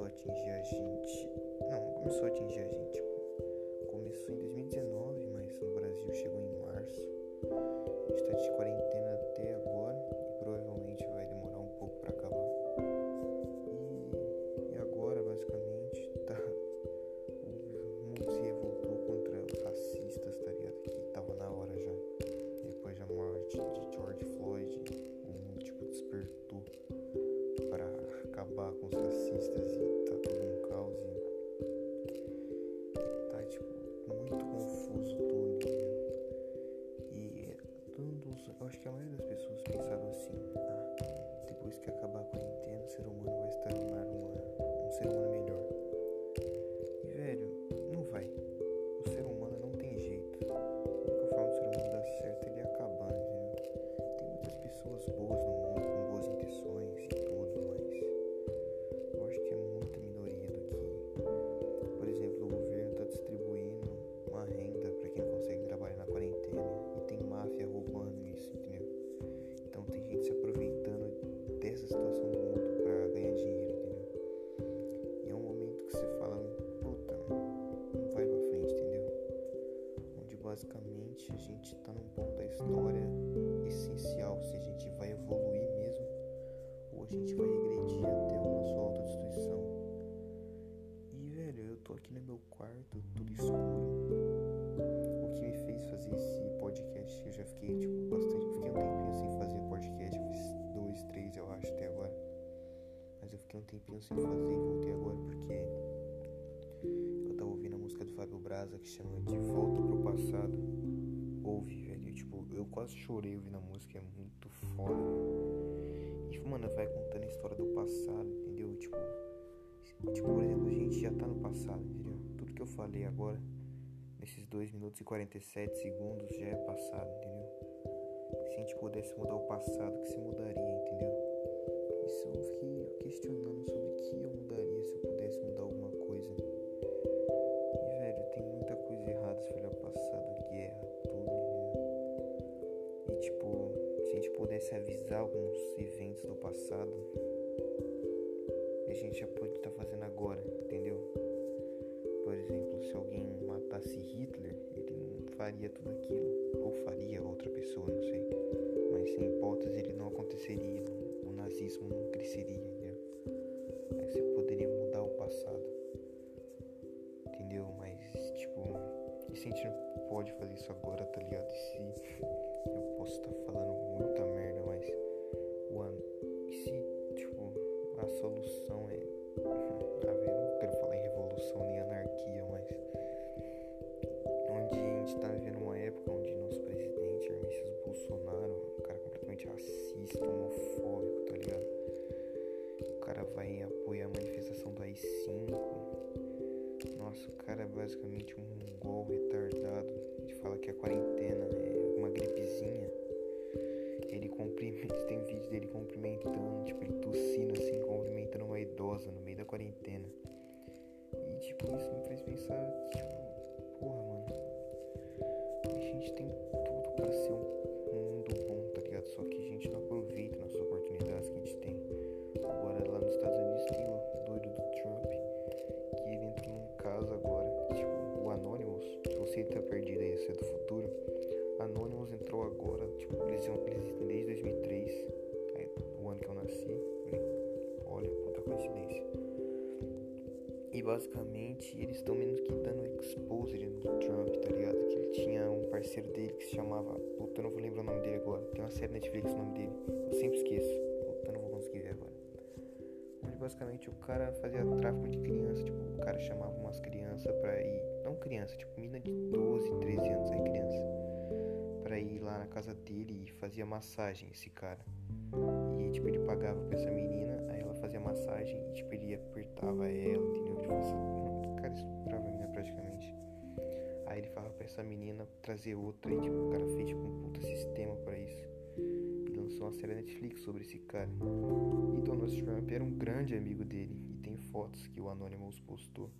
Começou a atingir a gente. Não, começou a atingir a gente. Que a maioria das pessoas pensaram assim, ah, depois que acabar a quarentena, o ser humano vai se tornar uma, um ser humano sem fazer e voltei agora porque eu tava ouvindo a música do Fábio Braza que chama De Volta pro Passado. Ouve, velho, tipo, eu quase chorei ouvindo a música, é muito foda. E, mano, vai contando a história do passado, entendeu? Tipo, tipo, por exemplo, a gente já tá no passado, entendeu? Tudo que eu falei agora, nesses 2 minutos e 47 segundos, já é passado, entendeu? Se a gente pudesse mudar o passado, que se mudaria, entendeu? Isso eu fiquei questionando sobre pudesse avisar alguns eventos do passado, a gente já pode estar fazendo agora, entendeu? Por exemplo, se alguém matasse Hitler, ele não faria tudo aquilo. Ou faria outra pessoa, não sei. Mas sem hipótese ele não aconteceria. O nazismo não cresceria, entendeu? Aí você poderia mudar o passado. Entendeu? Mas, tipo, e se a gente não pode fazer isso agora, tá ligado? E se eu posso estar falando muita Nossa, o cara é basicamente um mongol retardado. Ele fala que a quarentena é uma gripezinha. Ele cumprimenta, tem vídeo dele cumprimentando, tipo, ele tossindo assim, cumprimentando uma idosa no meio da quarentena. E tipo, isso me faz pensar, tipo, Basicamente eles estão menos que dando exposure no Trump, tá ligado? Que ele tinha um parceiro dele que se chamava. Puta, eu não vou lembrar o nome dele agora. Tem uma série Netflix o nome dele. Eu sempre esqueço. Puta, eu não vou conseguir ver agora. Mas basicamente o cara fazia tráfico de criança, tipo, o cara chamava umas crianças pra ir, não criança, tipo, mina de 12, 13 anos, aí criança, pra ir lá na casa dele e fazia massagem, esse cara. E, tipo, ele pagava pra essa menina, aí fazia massagem e, tipo, ele apertava ela, entendeu? Tipo, cara estuprava a menina praticamente. Aí ele falava pra essa menina trazer outra e, tipo, o cara fez, tipo, um puta sistema pra isso lançou uma série Netflix sobre esse cara. E Donald Trump era um grande amigo dele. E tem fotos que o Anonymous postou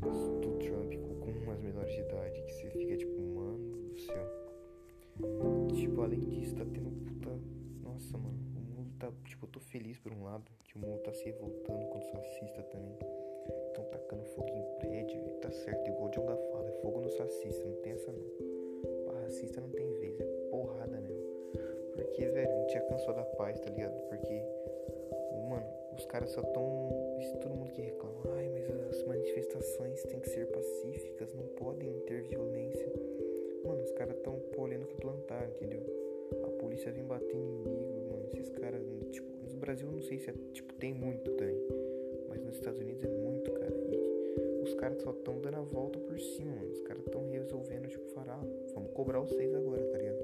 do Trump com umas menores de idade. Que você fica tipo, mano do céu. Tipo, além disso, tá tendo puta. Nossa, mano. Tá. Tipo, eu tô feliz por um lado. Que o mundo tá se revoltando contra os racistas também. Estão tacando fogo em prédio. E tá certo, igual o Djonga fala. É fogo nos racistas. Não tem essa não. Pra racista não tem vez. É porrada mesmo. Porque, velho, a gente já cansou da paz, tá ligado? Porque, mano, os caras só tão. Isso todo mundo que reclama, ai, mas as manifestações têm que ser pacíficas, não podem ter violência. Mano, os caras tão polendo que plantar, entendeu? A polícia vem batendo mano. Esses caras, tipo, no Brasil não sei se é, tipo, tem muito também. Mas nos Estados Unidos é muito, cara. E os caras só tão dando a volta por cima, mano. Os caras tão resolvendo, tipo, falar, ah, vamos cobrar os seis agora, tá ligado?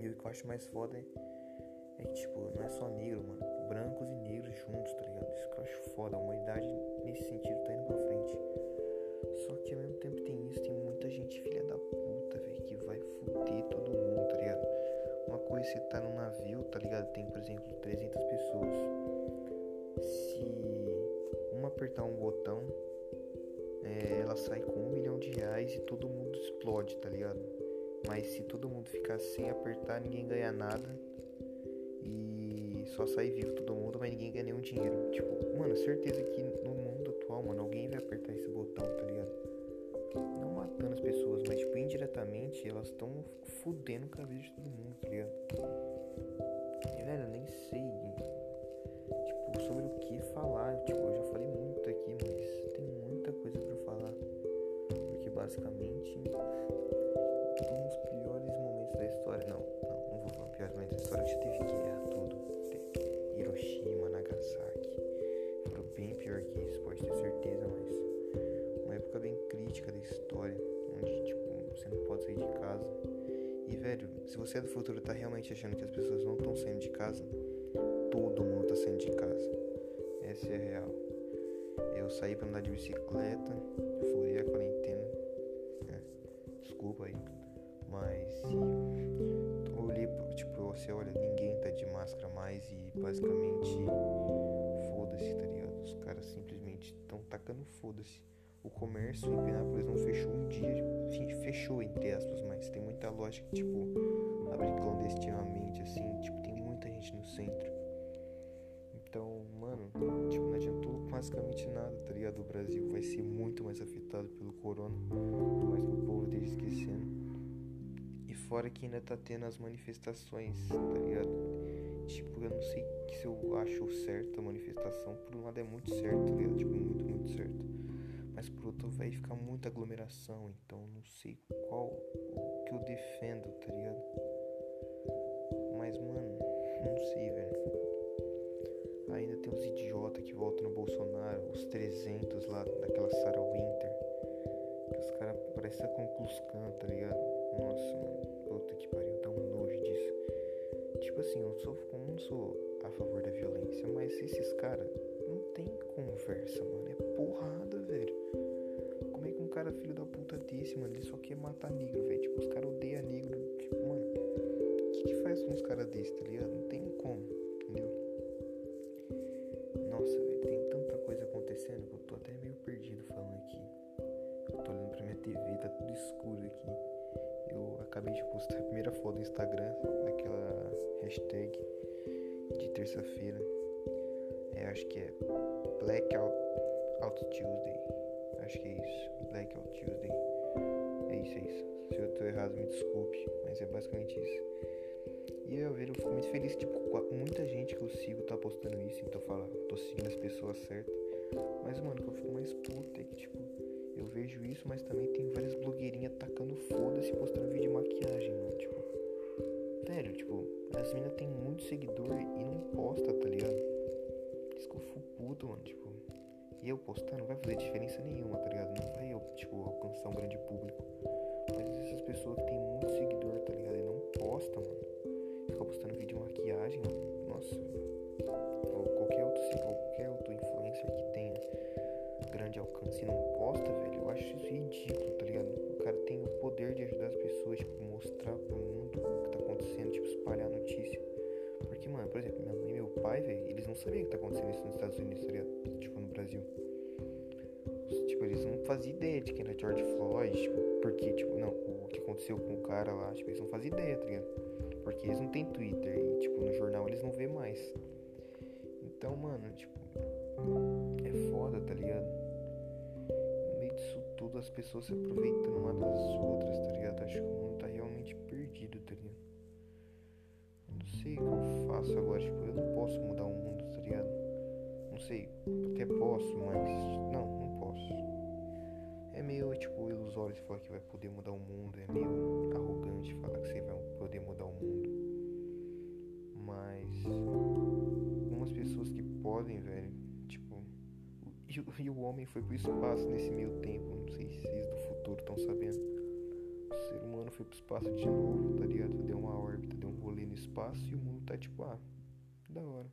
E o que eu acho mais foda é, é que, tipo, não é só negro, mano. Brancos e negros juntos, tá ligado? Isso que eu acho foda. A humanidade, nesse sentido, tá indo pra frente. Só que ao mesmo tempo tem isso, tem muita gente filha da você tá num navio, tá ligado? Tem, por exemplo, 300 pessoas. Se uma apertar um botão, é, ela sai com um milhão de reais e todo mundo explode, tá ligado? Mas se todo mundo ficar sem apertar, ninguém ganha nada. E só sai vivo todo mundo, mas ninguém ganha nenhum dinheiro. Tipo, mano, certeza que no indiretamente elas estão fudendo com a vida de todo mundo, tá ligado? E velho, eu nem sei, tipo, sobre o que falar. Tipo, eu já você do futuro e tá realmente achando que as pessoas não estão saindo de casa, todo mundo tá saindo de casa. Essa é a real. Eu saí pra andar de bicicleta, furei a quarentena. É, desculpa aí. Mas olhei, tipo, você olha, ninguém tá de máscara mais e basicamente foda-se, tá ligado? Os caras simplesmente estão tacando foda-se. O comércio em Penápolis não fechou um dia, enfim, fechou entre aspas, mas tem muita loja que, tipo, abre clandestinamente, assim, tipo, tem muita gente no centro. Então, mano, tipo, não adiantou basicamente nada, tá ligado? O Brasil vai ser muito mais afetado pelo corona, por mais que o povo esteja esquecendo fora que ainda tá tendo as manifestações, tá ligado? Tipo, eu não sei se eu acho certo a manifestação. Por um lado é muito certo, tá ligado? Tipo, muito, muito certo. Mas por outro vai ficar muita aglomeração, então não sei qual o que eu defendo, tá ligado? Mas, mano, não sei, velho. Ainda tem os idiotas que votam no Bolsonaro, os 300 lá daquela Sarah Winter. Que os caras parecem a Conclus tá ligado? Nossa, mano. Puta que pariu, dá um nojo disso. Tipo assim, eu sou, não sou a favor da violência, mas esses caras não tem conversa, mano. É porrada, velho. Como é que um cara filho da puta desse, mano, ele só quer matar negro, velho? Tipo, os caras odeiam negro. Tipo, mano, o que, que faz com uns caras desses, tá ligado? Não tem como, entendeu? Nossa, velho, tem tanta coisa acontecendo que eu tô até meio perdido falando aqui. Eu tô olhando pra minha TV, tá tudo escuro aqui eu acabei de postar a primeira foto no Instagram daquela hashtag de terça-feira. É, acho que é Blackout Out Tuesday. Acho que é isso. Blackout Tuesday. É isso, é isso. Se eu tô errado, me desculpe, mas é basicamente isso. E eu, eu fico muito feliz, tipo, muita gente que eu sigo tá postando isso, então eu falo, tô seguindo as pessoas certas. Mas, mano, que eu fico mais puto é que, tipo, eu vejo isso, mas também tem várias blogueirinhas tacando foda-se postando vídeo de maquiagem, mano. Tipo, velho, tipo, as meninas tem muito seguidor e não posta, tá ligado? Isso que eu fico puto, mano. Tipo, e eu postando não vai fazer diferença nenhuma, tá ligado? Não vai eu, tipo, alcançar um grande público. Mas essas pessoas que tem muito seguidor, tá ligado? E não posta, mano. Fica postando vídeo de maquiagem. Nossa. Ou qualquer outro, qualquer outro influencer que tenha grande alcance e não posta, velho. Eu acho isso ridículo, tá ligado? O cara tem o poder de ajudar as pessoas, tipo, mostrar pro mundo o que tá acontecendo, tipo, espalhar notícia. Porque, mano, por exemplo, minha mãe e meu pai, velho, eles não sabiam o que tá acontecendo isso nos Estados Unidos, tá ligado? Tipo, Brasil. Tipo, eles não faziam ideia de quem era George Floyd, tipo, porque, tipo, não, o que aconteceu com o cara lá, tipo, eles não faziam ideia, tá ligado? Porque eles não têm Twitter e, tipo, no jornal eles não vê mais. Então, mano, tipo, é foda, tá ligado? No meio disso tudo, as pessoas se aproveitando uma das outras, tá ligado? Acho que o mundo tá realmente perdido, tá ligado? não sei o que eu faço agora, tipo, eu não posso mudar o mundo, sei, até posso, mas não, não posso. É meio, tipo, ilusório falar que vai poder mudar o mundo, é meio arrogante falar que você vai poder mudar o mundo. Mas algumas pessoas que podem, velho, tipo, e, e o homem foi pro espaço nesse meio tempo, não sei se vocês do futuro estão sabendo o ser humano foi pro espaço de novo, tá ligado? Deu uma órbita, deu um rolê no espaço e o mundo tá tipo, ah, da hora.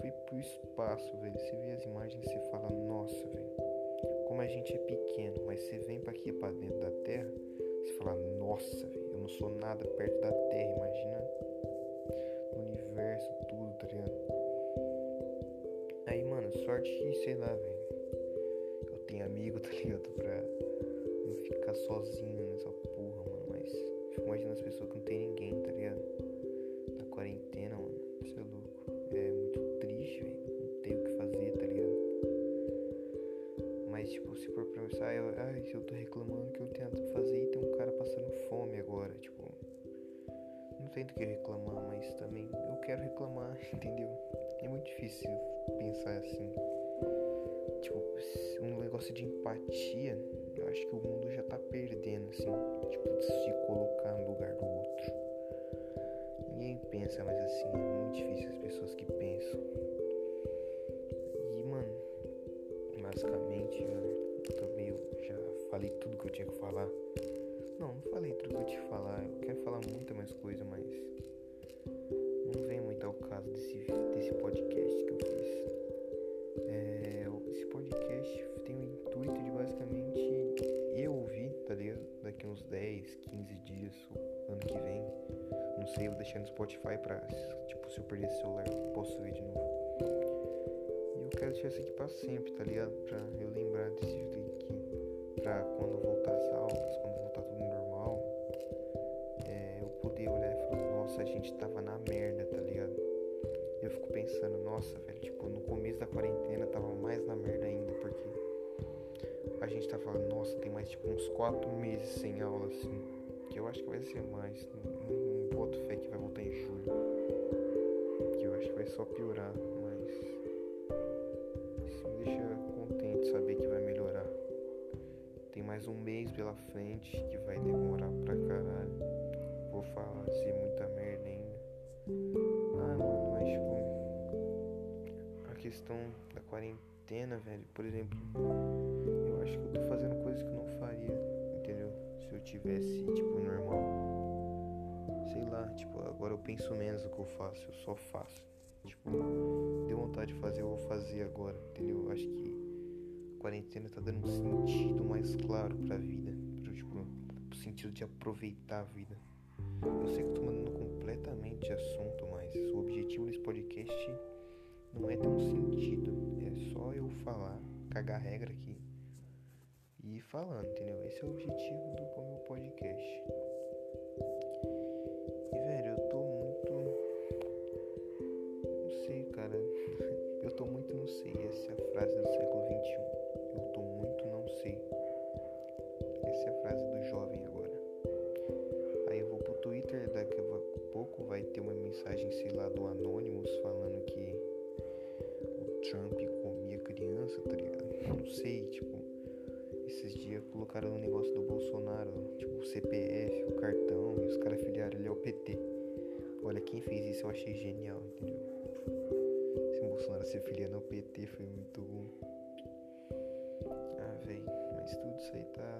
Foi pro espaço, velho. Você vê as imagens e você fala, nossa, velho. Como a gente é pequeno, mas você vem pra aqui, pra dentro da Terra, você fala, nossa, velho, eu não sou nada perto da Terra, imagina o universo, tudo, tá ligado? Aí, mano, sorte que, sei lá, velho. Eu tenho amigo, tá ligado? Pra ficar sozinho nessa porra, mano. Mas fico imaginando as pessoas que não tem difícil pensar assim. Tipo, um negócio de empatia eu acho que o mundo já tá perdendo, assim, tipo, de se colocar no lugar do outro. Ninguém pensa mais assim, é muito difícil as pessoas que pensam. E, mano, basicamente, eu tô meio. Já falei tudo que eu tinha que falar. Não, não falei tudo que eu tinha que falar. Eu quero falar muita mais coisa, mas. Não vem muito ao caso desse, desse podcast 10, 15 dias, ano que vem. Não sei, eu vou deixar no Spotify pra, tipo, se eu perder esse celular, eu posso ver de novo. E eu quero deixar isso aqui pra sempre, tá ligado? Pra eu lembrar desse vídeo aqui. Pra quando voltar as aulas, quando voltar tudo normal, é, eu poder olhar e falar, nossa, a gente tava na merda, tá ligado? Eu fico pensando, nossa, velho, tipo, no começo da quarentena tava mais na merda ainda, porque a gente tá falando, nossa, tem mais tipo uns quatro meses sem aula, assim. Que eu acho que vai ser mais. Não, boto fé que vai voltar em julho. Que eu acho que vai só piorar, mas. Isso me deixa contente saber que vai melhorar. Tem mais um mês pela frente que vai demorar pra caralho. Vou falar ser muita merda ainda. Ah, mano, mas tipo. A questão da quarentena, velho, por exemplo eu acho que eu tô fazendo coisas que eu não faria, entendeu? Se eu tivesse, tipo, normal. Sei lá, tipo, agora eu penso menos do que eu faço, eu só faço. Tipo, deu vontade de fazer, eu vou fazer agora, entendeu? Eu acho que a quarentena tá dando um sentido mais claro pra vida, pro, tipo, pro sentido de aproveitar a vida. Eu sei que eu tô mandando completamente de assunto, mas o objetivo desse podcast não é ter um sentido, é só eu falar, cagar regra aqui e falando, entendeu? Esse é o objetivo do meu podcast. E velho, eu tô muito. Não sei, cara. Eu tô muito não sei. Essa é a frase do século XXI. Eu tô muito não sei. Essa é a frase eu achei genial, entendeu? Se o Bolsonaro ser filiando ao PT foi muito. Ah, velho, mas tudo isso aí tá,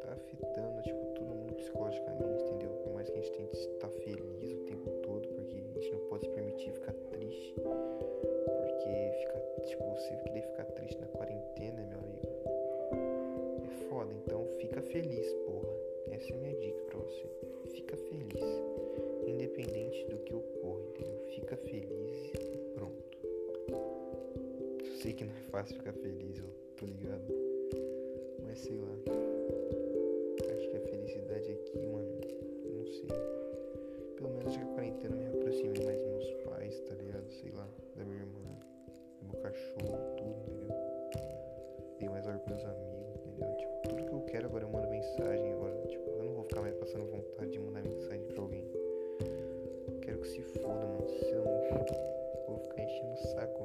tá afetando, tipo, todo mundo psicologicamente, entendeu? Por mais que a gente tente estar feliz o tempo todo, porque a gente não pode se permitir ficar triste. Porque fica, tipo, você querer ficar triste na quarentena, meu amigo, é foda. Então fica feliz, fácil ficar feliz, eu tô ligado. Mas sei lá. Acho que a felicidade aqui, mano, não sei. Pelo menos que a quarentena me aproximei mais dos meus pais, tá ligado? Sei lá, da minha irmã, do meu cachorro, tudo, entendeu? Dei mais hora pros amigos, entendeu? Tipo, tudo que eu quero agora eu mando mensagem agora. Tipo, eu não vou ficar mais passando vontade de mandar mensagem pra alguém. Quero que se foda, mano. Se eu não. Vou ficar enchendo o saco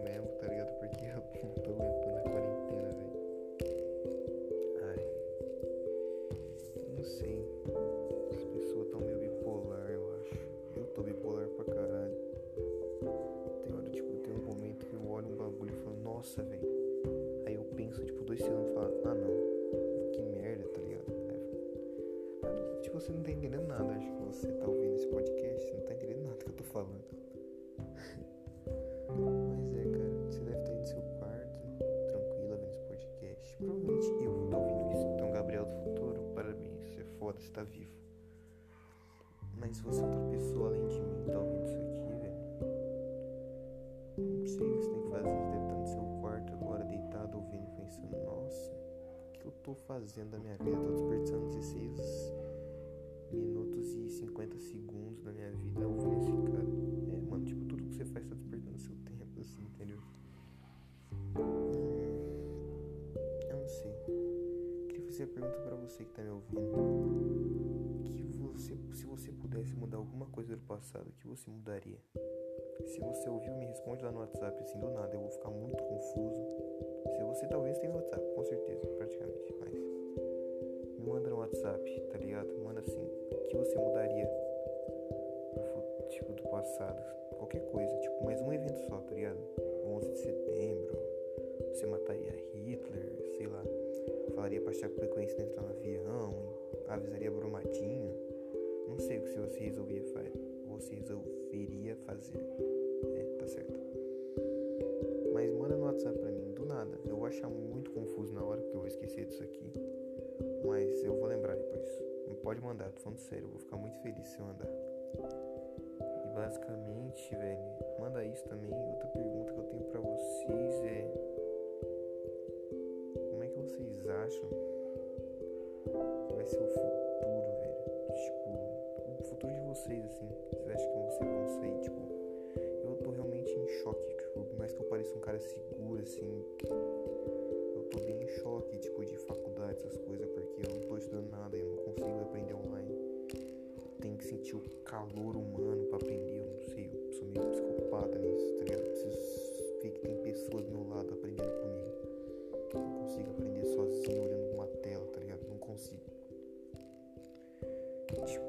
tá vivo. Mas se você é outra pessoa além de mim tá ouvindo isso aqui, velho. Não sei o que você tem que fazer. Você deve estar no seu quarto agora, deitado, ouvindo pensando, nossa, o que eu tô fazendo da minha vida? Eu tô desperdiçando 16 minutos e 50 segundos da minha vida ouvindo esse cara. É, mano, tipo, tudo que você faz tá desperdiçando seu tempo, fazer a pergunta pra você que tá me ouvindo. Que você, se você pudesse mudar alguma coisa do passado, o que você mudaria? Se você ouviu, me responde lá no WhatsApp, assim, do nada. Eu vou ficar muito confuso. Se você talvez tenha WhatsApp, com certeza, praticamente. Mas me manda no WhatsApp, tá ligado? Manda assim, o que você mudaria? Tipo, do passado. Qualquer coisa, tipo, mais um evento só, tá ligado? 11 de setembro. Você mataria Hitler. Falaria pra Chapecoense não entrar no avião. Avisaria Brumadinho. Não sei o que você resolveria fazer. Você resolveria fazer. É, tá certo. Mas manda no WhatsApp pra mim, do nada. Eu vou achar muito confuso na hora, porque eu vou esquecer disso aqui. Mas eu vou lembrar depois. Pode mandar, tô falando sério. Eu vou ficar muito feliz se mandar. E basicamente, velho, manda isso também. Outra pergunta que eu tenho pra vocês é. Acham que vai ser o futuro, velho? Tipo, o futuro de vocês, assim. Vocês acham que vocês vão sair, tipo. Eu tô realmente em choque, tipo, por mais que eu pareça um cara seguro, assim. Eu tô bem em choque, tipo, de faculdade, essas coisas, porque eu não tô estudando nada, eu não consigo aprender online. Tem que sentir o calor humano pra aprender, eu não sei, eu sou meio psicopata nisso, tá ligado? Eu preciso ver que tem pessoas do meu lado Tipo,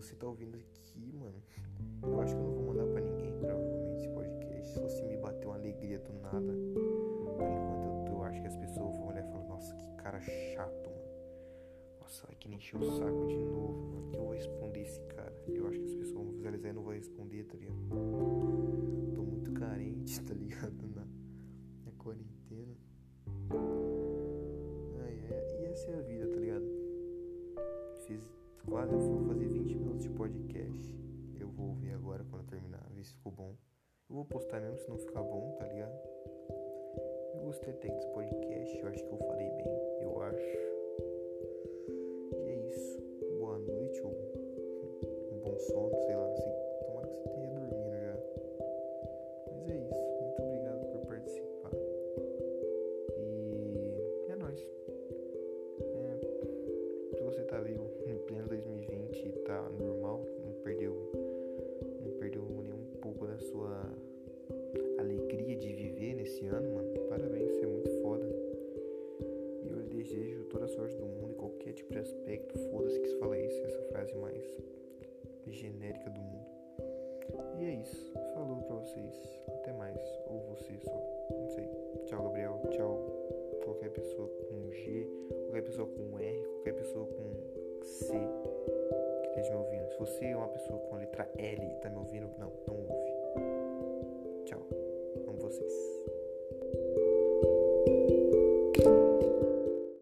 você tá ouvindo aqui, mano, eu acho que eu não vou mandar pra ninguém, provavelmente, esse podcast. Só se me bater uma alegria do nada. Por enquanto eu, eu acho que as pessoas vão olhar e falar, nossa, que cara chato, mano. Nossa, vai que nem encheu o saco de novo, mano. Que eu vou responder esse cara. Eu acho que as pessoas vão visualizar e não vão responder, tá ligado? Tô muito carente, tá ligado? Na, na quarentena. Ai, é, e essa é a vida, tá ligado? Fiz quase, eu vou fazer 20 minutos vou ouvir agora quando terminar, ver se ficou bom. Eu vou postar mesmo se não ficar bom, tá ligado? Eu gostei até desse podcast, eu acho que eu falei bem, eu acho. Que é isso. Boa noite ou um bom sono, sei lá.